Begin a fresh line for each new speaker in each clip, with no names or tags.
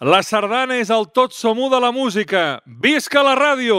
La sardana és el tot somú de la música. Visca la ràdio!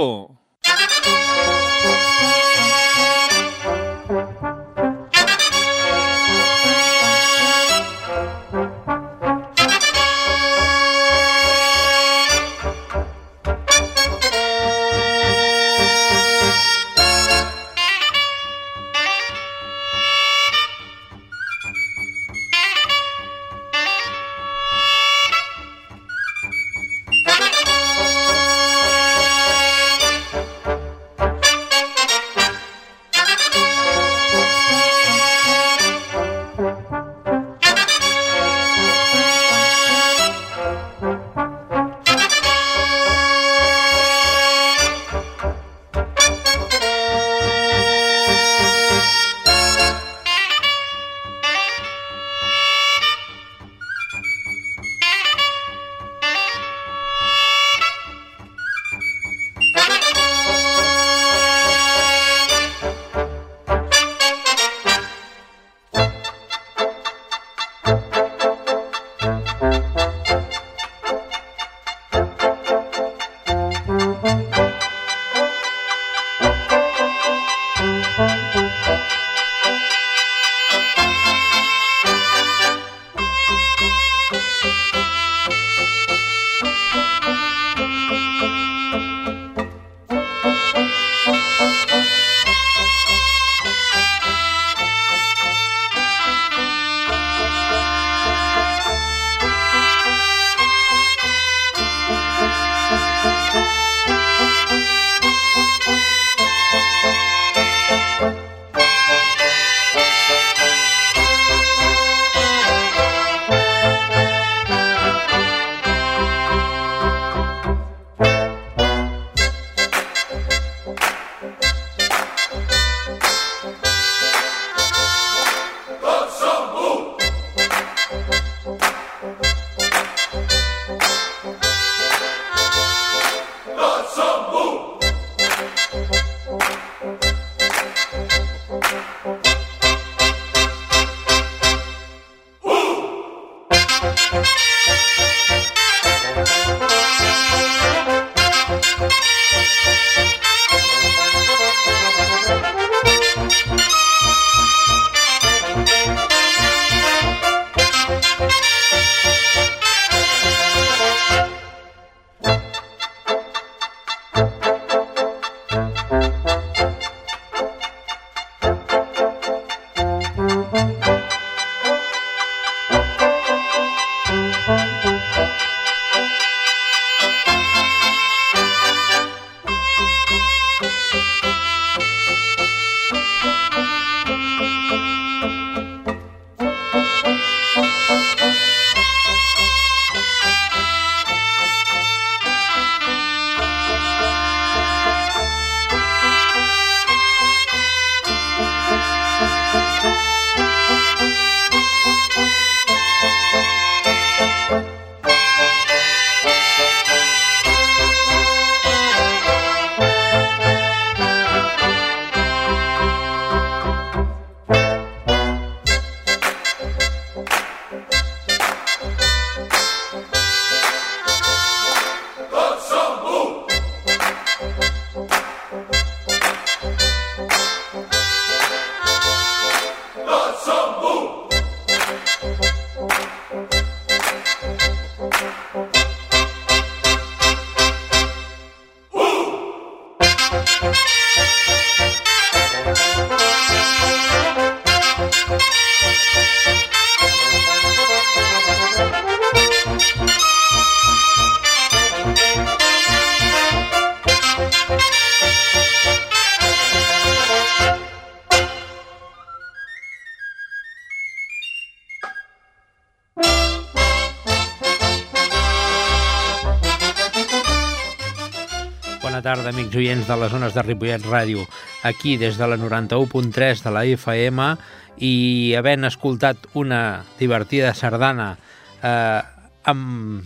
Amics oients de les zones de Ripollet Ràdio, aquí des de la 91.3 de la FM i havent escoltat una divertida sardana eh, amb,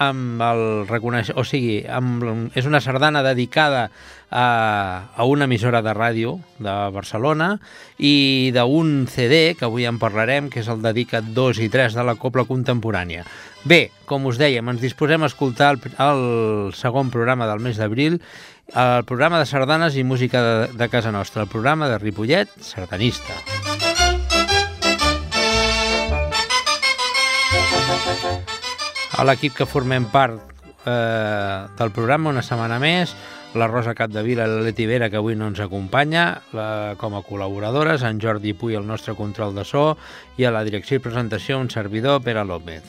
amb el reconeix... o sigui, amb... és una sardana dedicada a, a una emissora de ràdio de Barcelona i d'un CD, que avui en parlarem, que és el dedicat 2 i 3 de la Copla Contemporània. Bé, com us dèiem, ens disposem a escoltar el, el segon programa del mes d'abril, el programa de sardanes i música de, de casa nostra, el programa de Ripollet Sardanista. Música A l'equip que formem part eh, del programa una setmana més, la Rosa Capdevila i la Leti Vera, que avui no ens acompanya, la, com a col·laboradores, en Jordi Puy, el nostre control de so, i a la direcció i presentació un servidor, Pere López.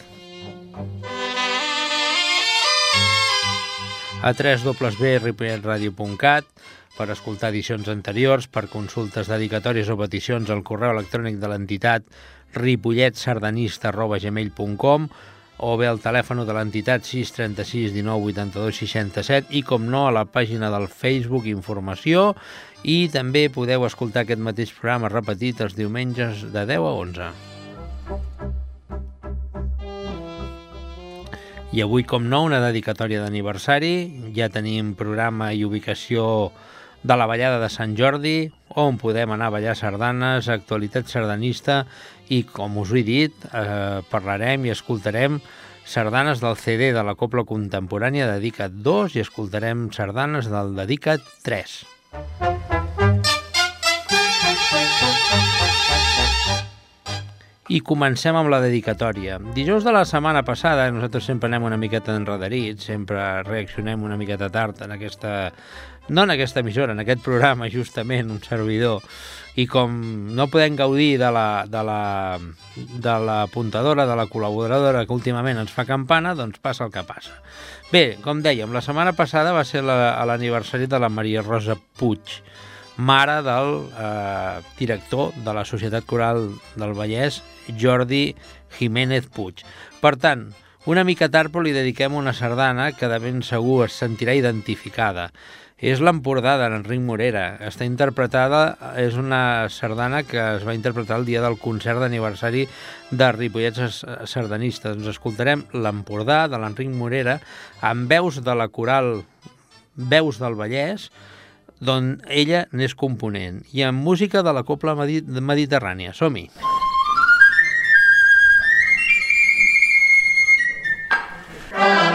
A www.ripolletradio.cat per escoltar edicions anteriors, per consultes, dedicatòries o peticions al correu electrònic de l'entitat ripolletsardanista.gmail.com o bé al telèfon de l'entitat 636 19 82 67 i, com no, a la pàgina del Facebook Informació i també podeu escoltar aquest mateix programa repetit els diumenges de 10 a 11. I avui, com no, una dedicatòria d'aniversari. Ja tenim programa i ubicació de la ballada de Sant Jordi, on podem anar a ballar sardanes, actualitat sardanista i, com us he dit, eh, parlarem i escoltarem sardanes del CD de la Copla Contemporània Dedicat 2 i escoltarem sardanes del Dedicat 3. I comencem amb la dedicatòria. Dijous de la setmana passada, nosaltres sempre anem una miqueta enredarits, sempre reaccionem una miqueta tard en aquesta... no en aquesta emissora, en aquest programa, justament, un servidor, i com no podem gaudir de la, de la, de la puntadora, de la col·laboradora que últimament ens fa campana, doncs passa el que passa. Bé, com dèiem, la setmana passada va ser l'aniversari de la Maria Rosa Puig, mare del eh, director de la Societat Coral del Vallès, Jordi Jiménez Puig. Per tant, una mica tard però li dediquem una sardana que de ben segur es sentirà identificada és l'Empordà de l'Enric Morera. Està interpretada, és una sardana que es va interpretar el dia del concert d'aniversari de Ripollets Sardanistes. Doncs Ens escoltarem l'Empordà de l'Enric Morera amb veus de la coral Veus del Vallès, d'on ella n'és component, i amb música de la Copla Mediterrània. Som-hi! Ah!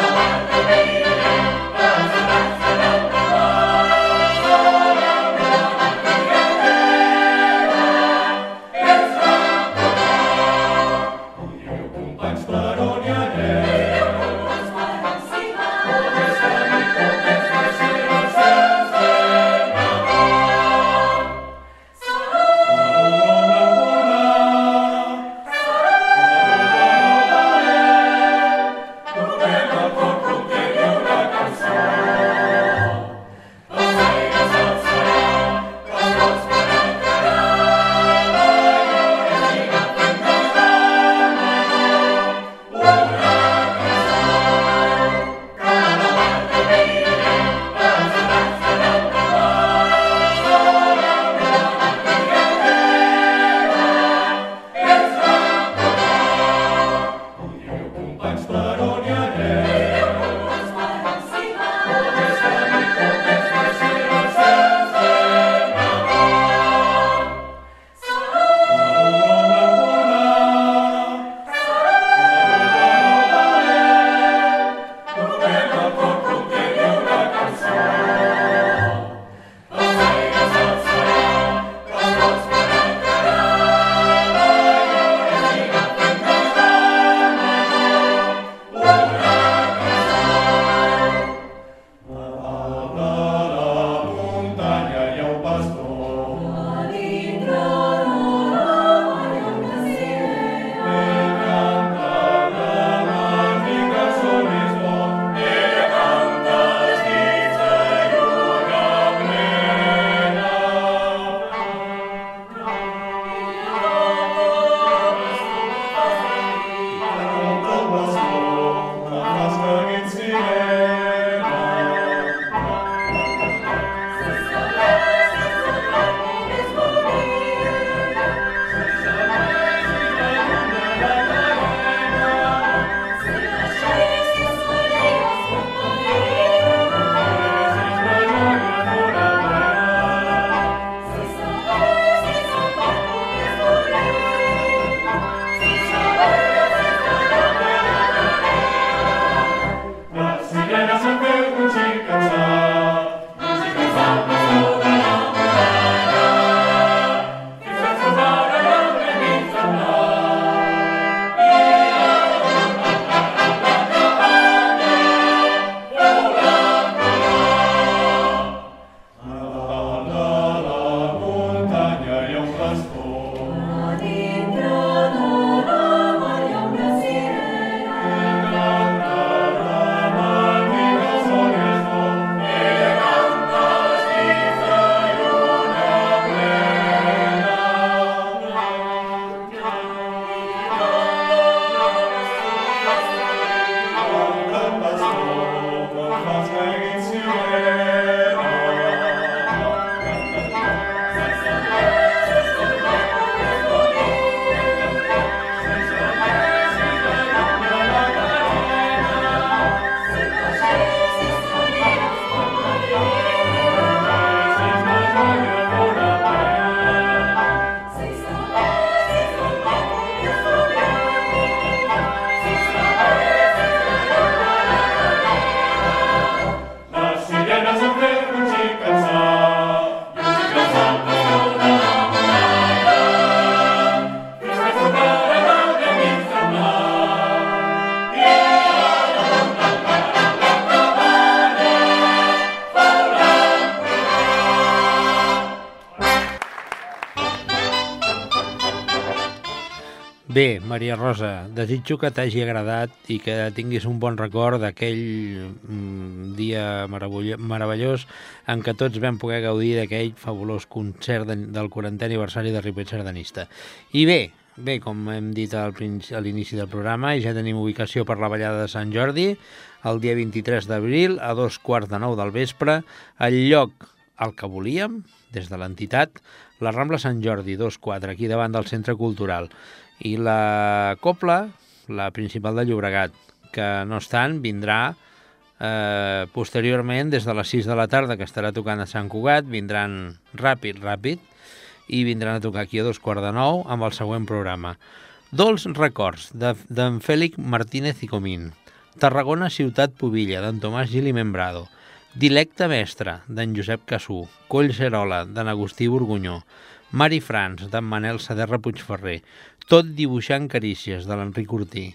Bé, Maria Rosa, desitjo que t'hagi agradat i que tinguis un bon record d'aquell mm, dia meravellós en què tots vam poder gaudir d'aquell fabulós concert de, del 40è aniversari de Ripollet Sardanista. I bé, bé, com hem dit al a l'inici del programa, ja tenim ubicació per la ballada de Sant Jordi, el dia 23 d'abril, a dos quarts de nou del vespre, el lloc al que volíem, des de l'entitat, la Rambla Sant Jordi, 2-4, aquí davant del Centre Cultural i la Copla, la principal de Llobregat, que no estan, vindrà eh, posteriorment des de les 6 de la tarda, que estarà tocant a Sant Cugat, vindran ràpid, ràpid, i vindran a tocar aquí a dos quarts de nou amb el següent programa. Dolç records d'en Fèlic Martínez i Comín. Tarragona Ciutat Pobilla, d'en Tomàs Gili Membrado. Dilecte mestre, d'en Josep Cassú. Collserola, d'en Agustí Borgunyó. Mari Frans, d'en Manel Saderra Puigferrer. Tot dibuixant carícies, de l'Enric Ortí.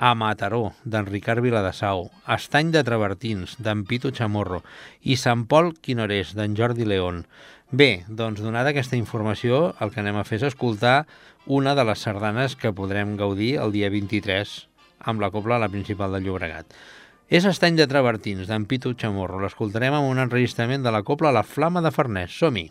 A Mataró, d'en Ricard Viladasau. Estany de Travertins, d'en Pito Chamorro. I Sant Pol Quinorés, d'en Jordi León. Bé, doncs donada aquesta informació, el que anem a fer és escoltar una de les sardanes que podrem gaudir el dia 23 amb la copla a la principal del Llobregat. És Estany de Travertins, d'en Pito Chamorro. L'escoltarem amb un enregistrament de la copla La Flama de Farnès. Som-hi!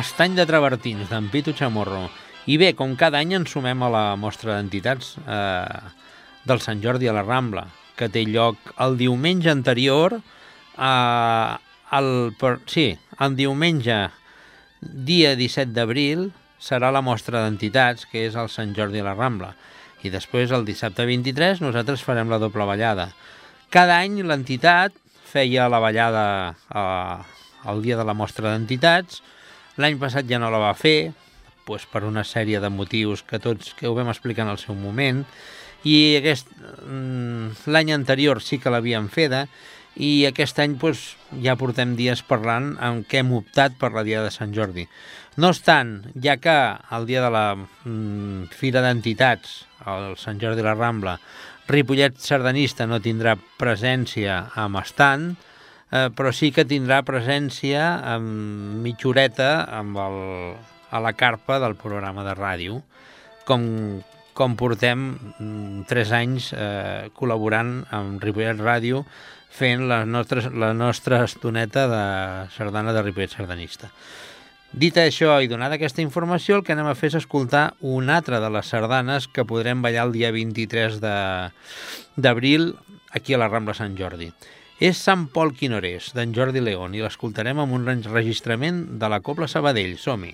Estany de Travertins, d'en Pitu Chamorro. I bé, com cada any ens sumem a la mostra d'entitats eh, del Sant Jordi a la Rambla, que té lloc el diumenge anterior, eh, el, per, sí, el diumenge dia 17 d'abril serà la mostra d'entitats, que és el Sant Jordi a la Rambla. I després, el dissabte 23, nosaltres farem la doble ballada. Cada any l'entitat feia la ballada eh, el dia de la mostra d'entitats, L'any passat ja no la va fer, doncs per una sèrie de motius que tots que ho vam explicar en el seu moment, i aquest mm, l'any anterior sí que l'havíem feta, i aquest any doncs, ja portem dies parlant en què hem optat per la Dia de Sant Jordi. No obstant, ja que el dia de la mm, Fira d'Entitats, el Sant Jordi la Rambla, Ripollet Sardanista no tindrà presència amb estant, eh, però sí que tindrà presència amb mitja horeta amb el, a la carpa del programa de ràdio, com, com portem mm, tres anys eh, col·laborant amb Ripollet Ràdio fent la nostra, la nostra estoneta de sardana de Ripollet Sardanista. Dit això i donada aquesta informació, el que anem a fer és escoltar una altra de les sardanes que podrem ballar el dia 23 d'abril aquí a la Rambla Sant Jordi. És Sant Pol Quinorés, d'en Jordi León, i l'escoltarem amb un enregistrament de la Copla Sabadell. Som-hi!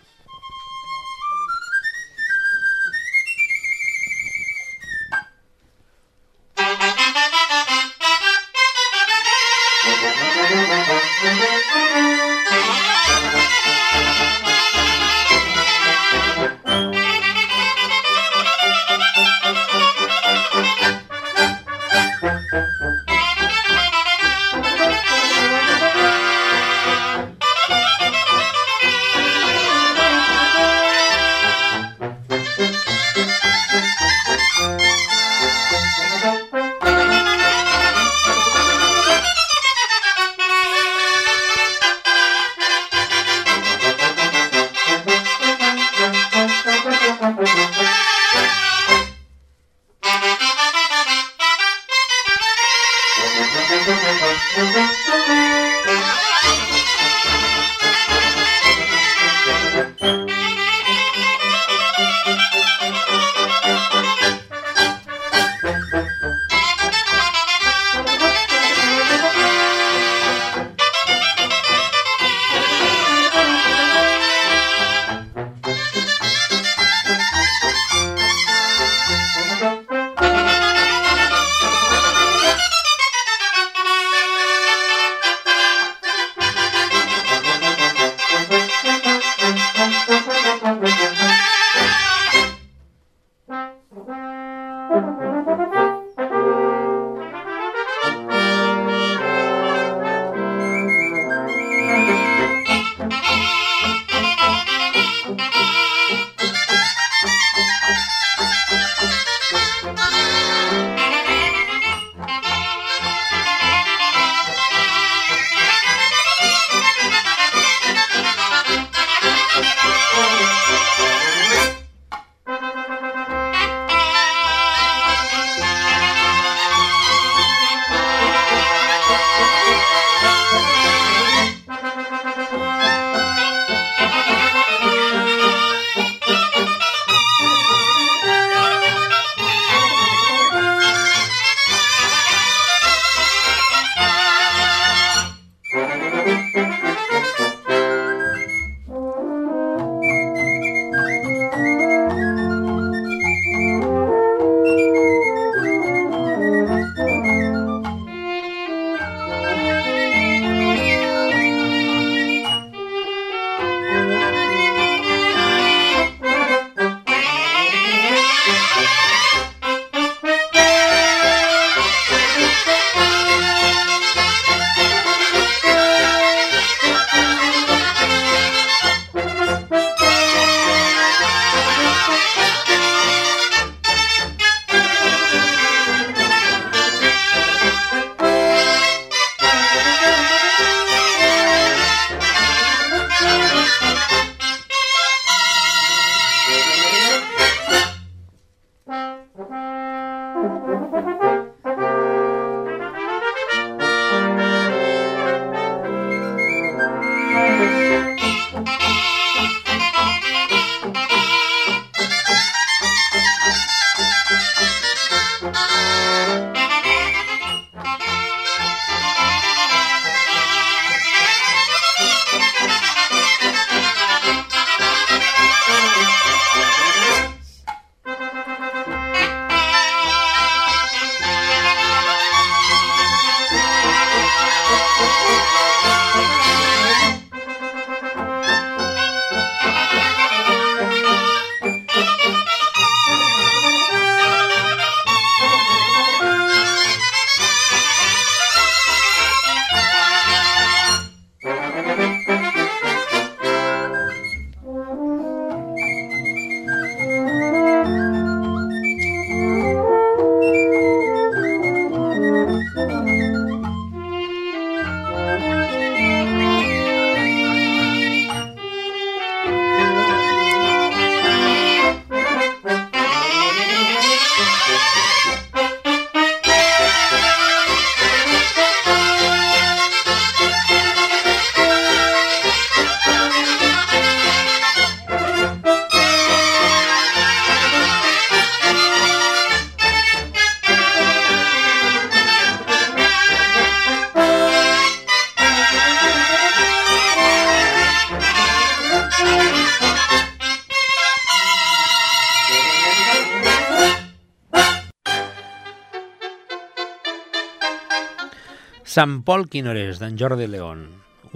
Sant Pol Quinorés, d'en Jordi León.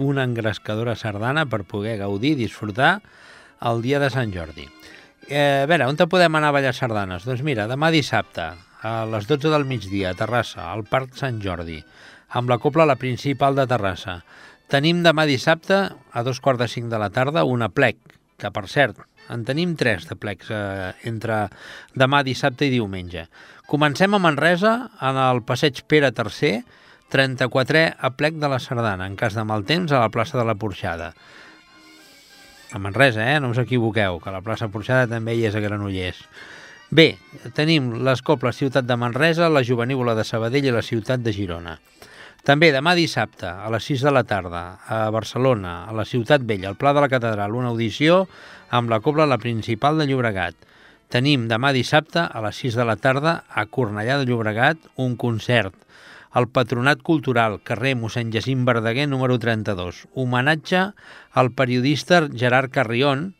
Una engrescadora sardana per poder gaudir i disfrutar el dia de Sant Jordi. Eh, a veure, on te podem anar a ballar sardanes? Doncs mira, demà dissabte, a les 12 del migdia, a Terrassa, al Parc Sant Jordi, amb la Copla La Principal de Terrassa. Tenim demà dissabte, a dos quarts de cinc de la tarda, una plec, que per cert, en tenim tres de plecs eh, entre demà, dissabte i diumenge. Comencem a Manresa, en el passeig Pere III, 34è aplec de la Sardana, en cas de mal temps, a la plaça de la Porxada. A Manresa, eh? No us equivoqueu, que la plaça Porxada també hi és a Granollers. Bé, tenim les coples Ciutat de Manresa, la Jovenívola de Sabadell i la Ciutat de Girona. També demà dissabte, a les 6 de la tarda, a Barcelona, a la Ciutat Vella, al Pla de la Catedral, una audició amb la cobla La Principal de Llobregat. Tenim demà dissabte, a les 6 de la tarda, a Cornellà de Llobregat, un concert. El Patronat Cultural, carrer mossèn Jacint Verdaguer, número 32. Homenatge al periodista Gerard Carrion,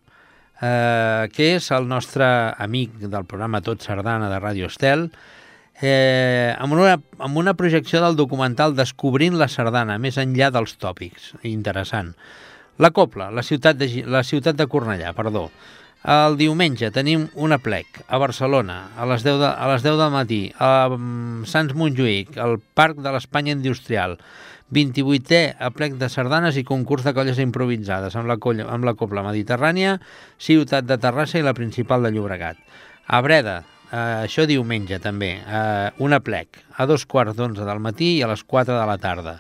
eh, que és el nostre amic del programa Tot Sardana de Ràdio Estel, eh, amb, una, amb una projecció del documental Descobrint la Sardana, més enllà dels tòpics. Interessant. La Copla, la ciutat de, la ciutat de Cornellà, perdó. El diumenge tenim una plec a Barcelona a les 10, de, a les 10 del matí, a um, Sants Montjuïc, al Parc de l'Espanya Industrial, 28è aplec de sardanes i concurs de colles improvisades amb la, colla, amb la Copla Mediterrània, Ciutat de Terrassa i la principal de Llobregat. A Breda, eh, això diumenge també, eh, una plec, a dos quarts d'onze del matí i a les 4 de la tarda.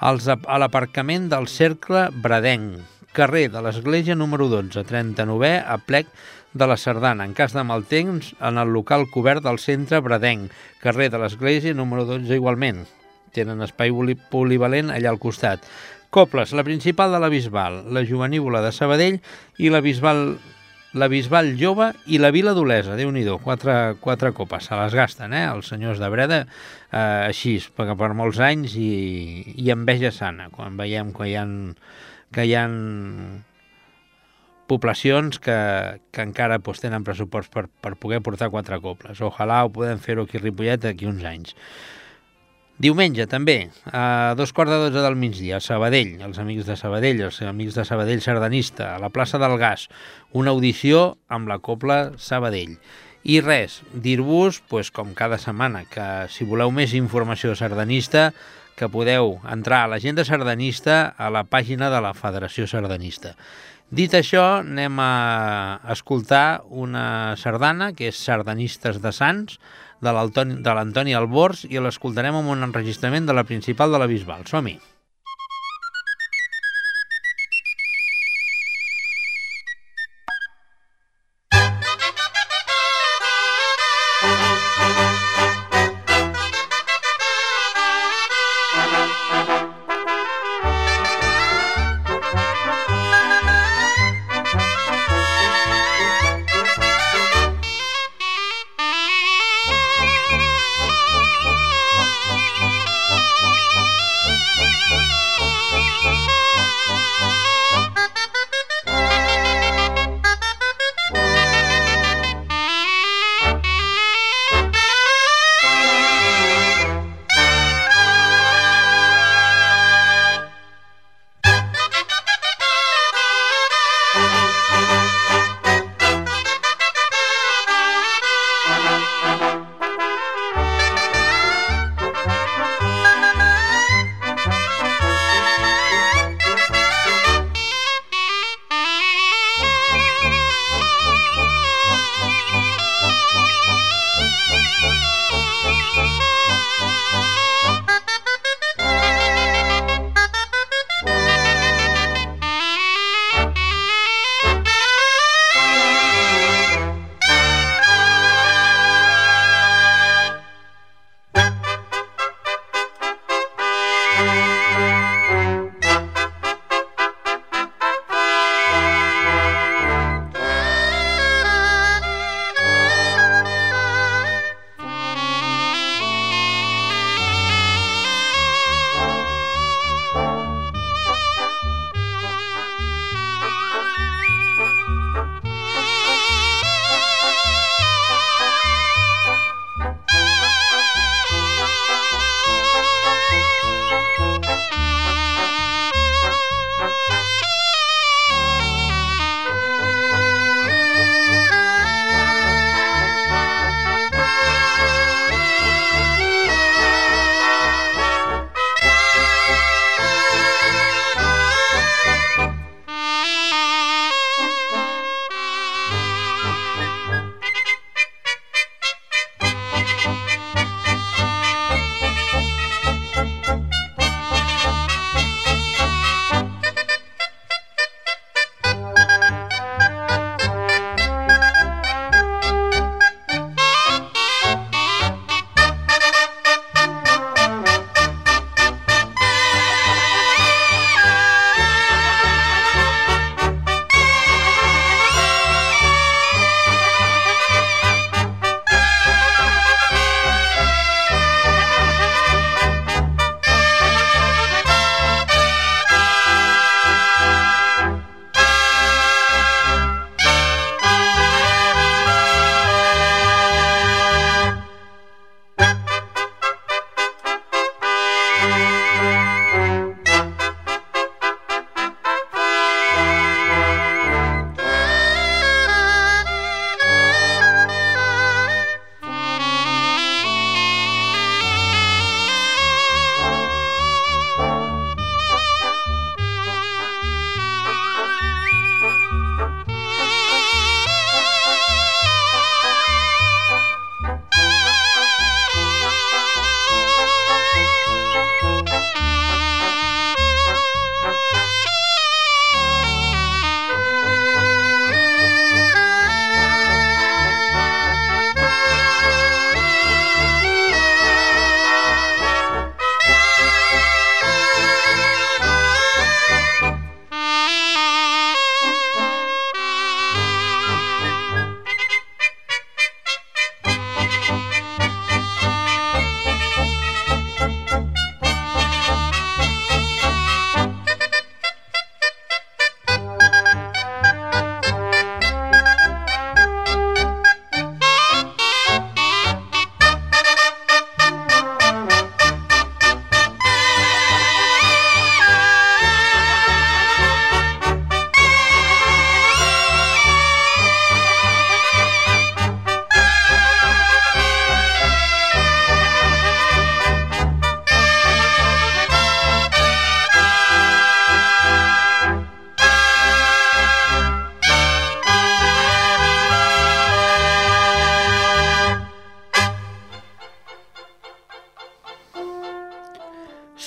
Als, a l'aparcament del Cercle Bradenc, carrer de l'Església número 12, 39è, a plec de la Sardana, en cas de mal temps, en el local cobert del centre Bradenc, carrer de l'Església número 12 igualment. Tenen espai polivalent allà al costat. Coples, la principal de la Bisbal, la Jovenívola de Sabadell i la Bisbal la Bisbal Jove i la Vila d'Olesa, déu nhi quatre, quatre copes, se les gasten, eh, els senyors de Breda, eh, així, perquè per molts anys i, i enveja sana, quan veiem que hi ha, que hi ha poblacions que, que encara pues, tenen pressupost per, per poder portar quatre coples. Ojalà ho podem fer-ho aquí a Ripollet d'aquí uns anys. Diumenge, també, a dos quarts de dotze del migdia, a Sabadell, els amics de Sabadell, els amics de Sabadell Sardanista, a la plaça del Gas, una audició amb la Copla Sabadell. I res, dir-vos, pues, com cada setmana, que si voleu més informació sardanista, que podeu entrar a l'agenda sardanista a la pàgina de la Federació Sardanista. Dit això, anem a escoltar una sardana, que és Sardanistes de Sants, de l'Antoni Albors, i l'escoltarem amb un enregistrament de la principal de la Bisbal. Som-hi!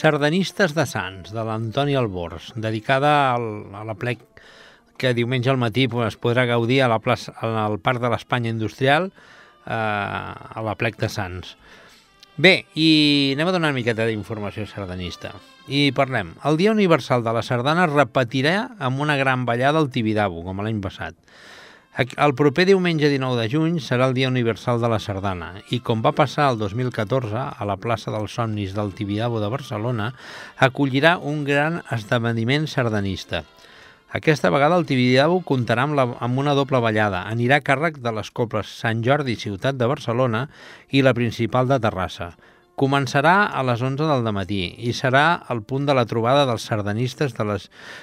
Sardanistes de Sants, de l'Antoni Albors, dedicada al, a la plec que diumenge al matí es podrà gaudir a la plaça, al Parc de l'Espanya Industrial, eh, a la plec de Sants. Bé, i anem a donar una miqueta d'informació sardanista. I parlem. El Dia Universal de la Sardana repetirà amb una gran ballada al Tibidabo, com l'any passat. El proper diumenge 19 de juny serà el Dia Universal de la Sardana i com va passar el 2014 a la plaça dels Somnis del Tibidabo de Barcelona, acollirà un gran esdeveniment sardanista. Aquesta vegada el Tibidabo comptarà amb, la, amb una doble ballada. Anirà a càrrec de les coples Sant Jordi, ciutat de Barcelona, i la principal de Terrassa. Començarà a les 11 del matí i serà el punt de la trobada dels sardanistes de la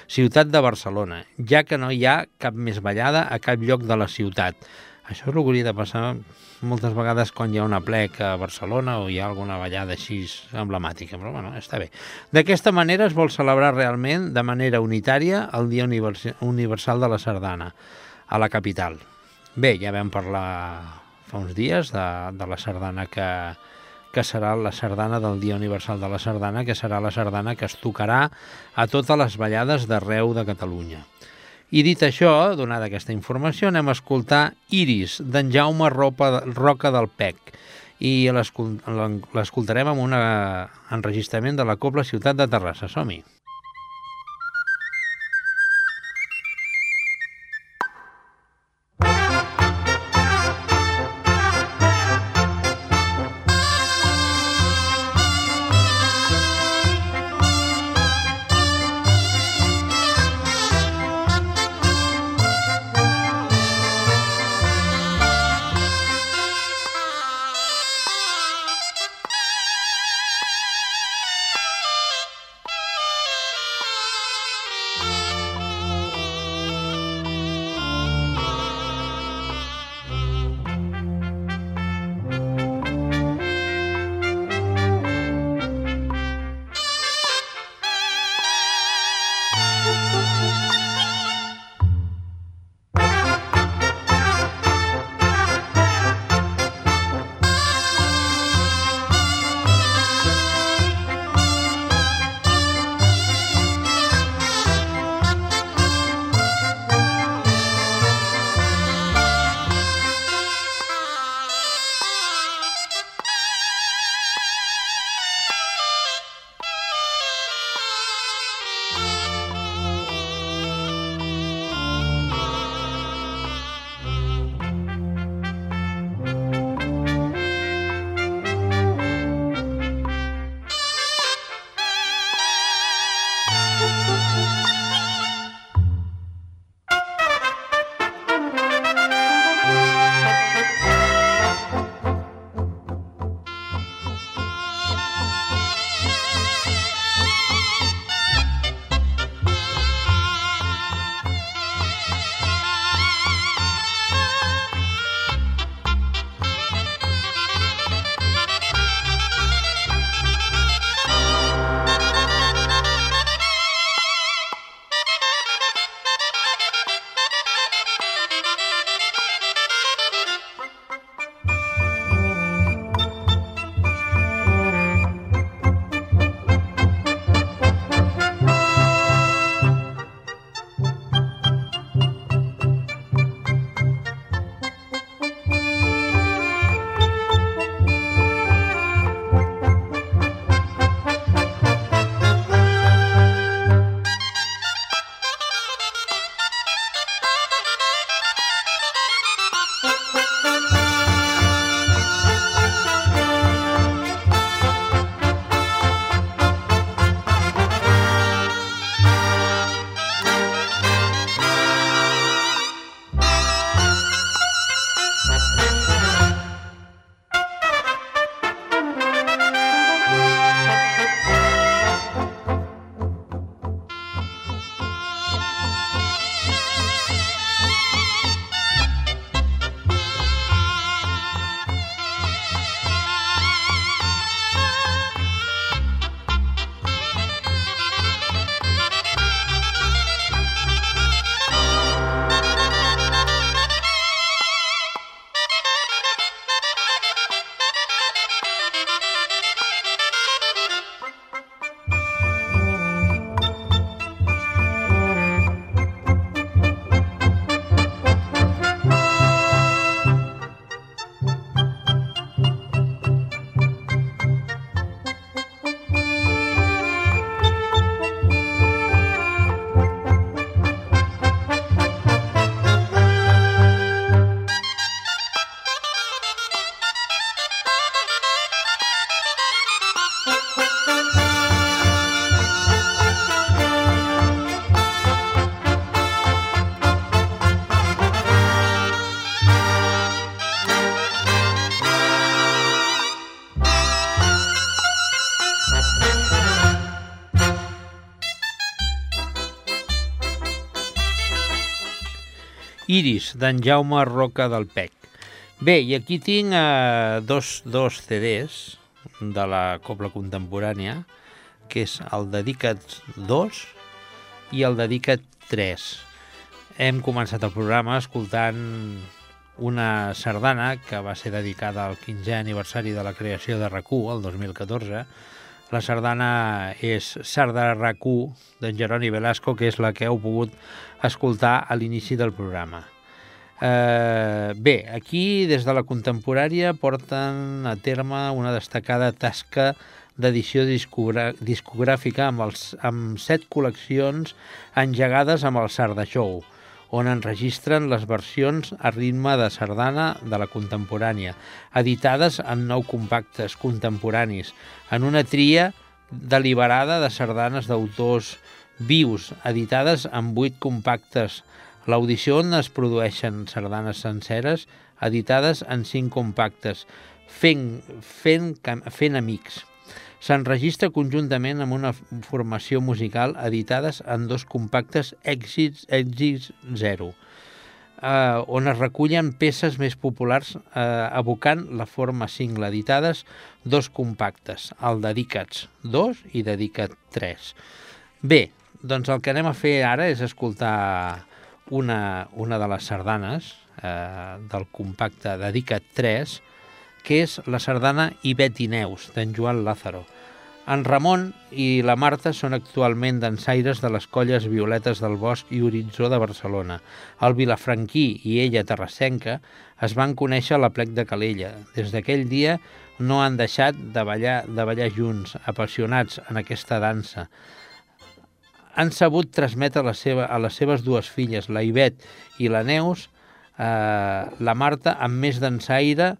ciutat de Barcelona, ja que no hi ha cap més ballada a cap lloc de la ciutat. Això és el que hauria de passar moltes vegades quan hi ha una plec a Barcelona o hi ha alguna ballada així emblemàtica, però bueno, està bé. D'aquesta manera es vol celebrar realment de manera unitària el Dia Universal de la Sardana a la capital. Bé, ja vam parlar fa uns dies de, de la sardana que, que serà la sardana del Dia Universal de la Sardana, que serà la sardana que es tocarà a totes les ballades d'arreu de Catalunya. I dit això, donada aquesta informació, anem a escoltar Iris, d'en Jaume Ropa, Roca del Pec, i l'escoltarem amb un enregistrament de la Copla Ciutat de Terrassa. Som-hi! Iris, d'en Jaume Roca del Pec. Bé, i aquí tinc eh, dos, dos CDs de la Copla Contemporània, que és el Dedicat 2 i el Dedicat 3. Hem començat el programa escoltant una sardana que va ser dedicada al 15è aniversari de la creació de RAC1, el 2014. La sardana és Sardana RAC1 d'en Jeroni Velasco, que és la que heu pogut escoltar a l'inici del programa. Eh, bé, aquí des de la contemporària porten a terme una destacada tasca d'edició discogràfica amb, els, amb set col·leccions engegades amb el Sarda Show, on enregistren les versions a ritme de sardana de la contemporània, editades en nou compactes contemporanis, en una tria deliberada de sardanes d'autors vius, editades en vuit compactes. L'audició on es produeixen sardanes senceres, editades en cinc compactes, fent, fent, fent amics s'enregistra conjuntament amb una formació musical editades en dos compactes Èxits, Èxits 0, eh, on es recullen peces més populars eh, evocant la forma single editades dos compactes, el Dedicats 2 i Dedicat 3. Bé, doncs el que anem a fer ara és escoltar una, una de les sardanes eh, del compacte Dedicat 3, que és la sardana i Neus, d'en Joan Lázaro. En Ramon i la Marta són actualment dansaires de les colles Violetes del Bosc i Horitzó de Barcelona. El vilafranquí i ella, terrassenca, es van conèixer a la plec de Calella. Des d'aquell dia no han deixat de ballar, de ballar junts, apassionats en aquesta dansa. Han sabut transmetre la seva, a les seves dues filles, la Ivet i la Neus, eh, la Marta amb més dansaire,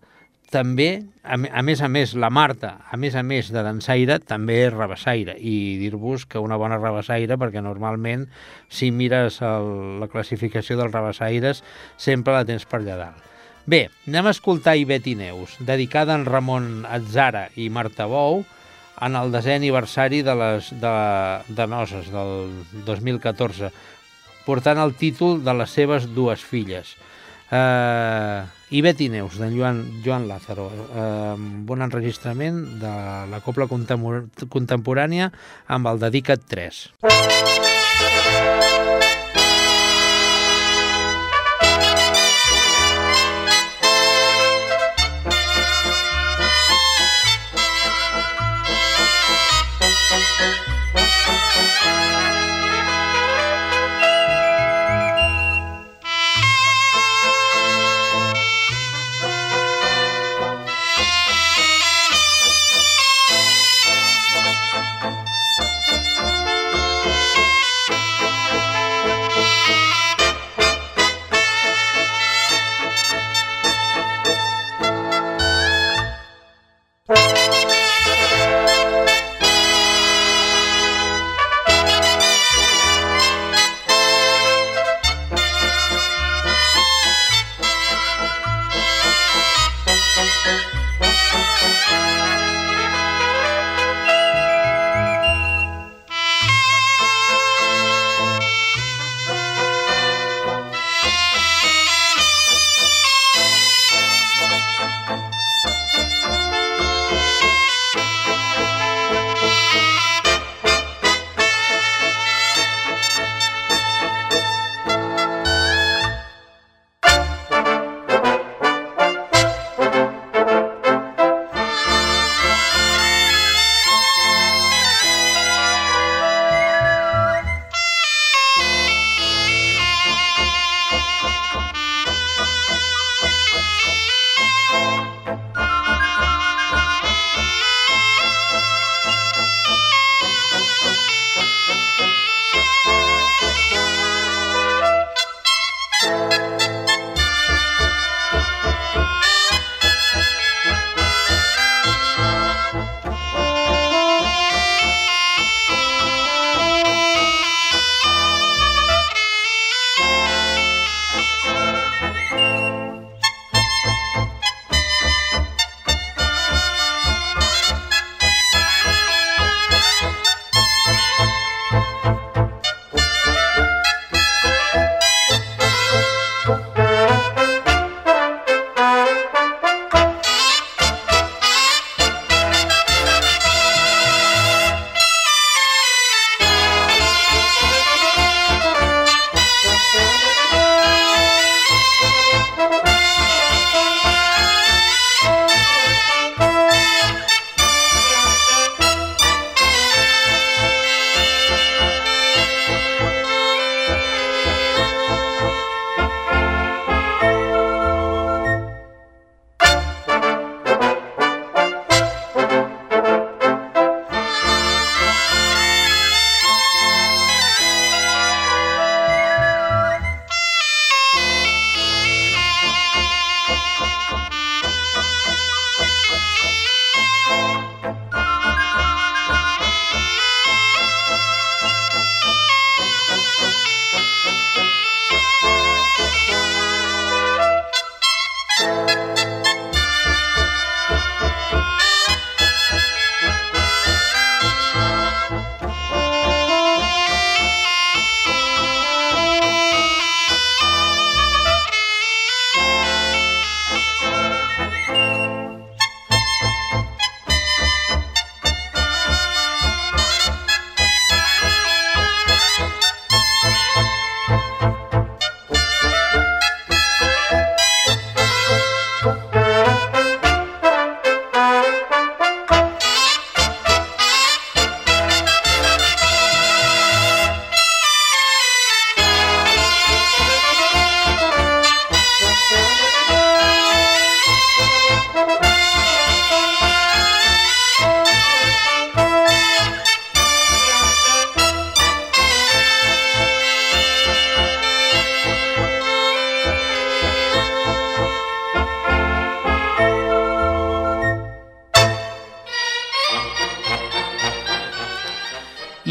també, a, a més a més, la Marta, a més a més de dansaire, també és rebessaire. I dir-vos que una bona rebessaire, perquè normalment, si mires el, la classificació dels rebessaires, sempre la tens per allà dalt. Bé, anem a escoltar Ivet i Neus, dedicada en Ramon Atzara i Marta Bou, en el desè aniversari de les de, de Noses, del 2014, portant el títol de les seves dues filles. Eh, i Betty Neus, d'en Joan, Joan Lázaro. Eh, bon enregistrament de la Copla Contemporània amb el Dedicat 3.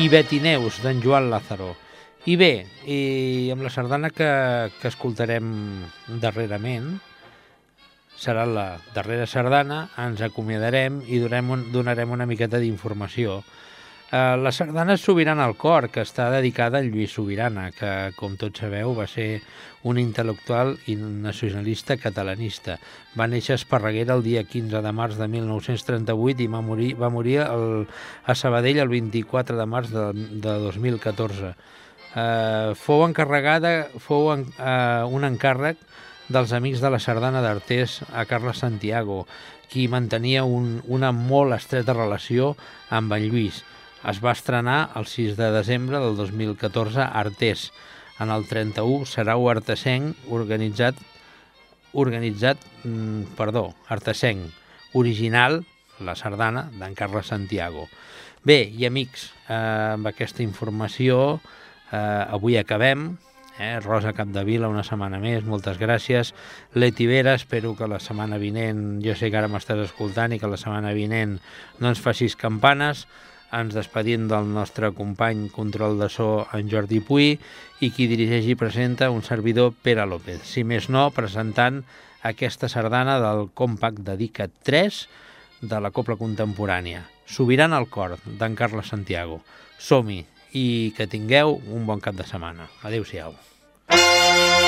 Betineus, d'en Joan Lázaro. I bé, i amb la sardana que, que escoltarem darrerament, serà la darrera sardana, ens acomiadarem i donarem, un, donarem una miqueta d'informació. Eh, la sardana Sobirana al cor, que està dedicada a Lluís Sobirana, que, com tots sabeu, va ser un intel·lectual i nacionalista catalanista. Va néixer a Esparreguera el dia 15 de març de 1938 i va morir, va morir el, a Sabadell el 24 de març de, de 2014. Eh, fou encarregada, fou en, eh, un encàrrec dels amics de la sardana d'Artés a Carles Santiago, qui mantenia un, una molt estreta relació amb en Lluís. Es va estrenar el 6 de desembre del 2014 a Artés. En el 31 serà Artesenc organitzat organitzat, mm, perdó, Artesenc, original, la sardana, d'en Carles Santiago. Bé, i amics, eh, amb aquesta informació eh, avui acabem, Eh? Rosa Capdevila, una setmana més, moltes gràcies. Leti Vera, espero que la setmana vinent, jo sé que ara m'estàs escoltant i que la setmana vinent no ens facis campanes, ens despedim del nostre company control de so, en Jordi Puy, i qui dirigeix i presenta un servidor, Pere López. Si més no, presentant aquesta sardana del Compact Dedicat 3 de la Copla Contemporània. Sobirant al cor, d'en Carles Santiago. Som-hi i que tingueu un bon cap de setmana. Adéu-siau.
You.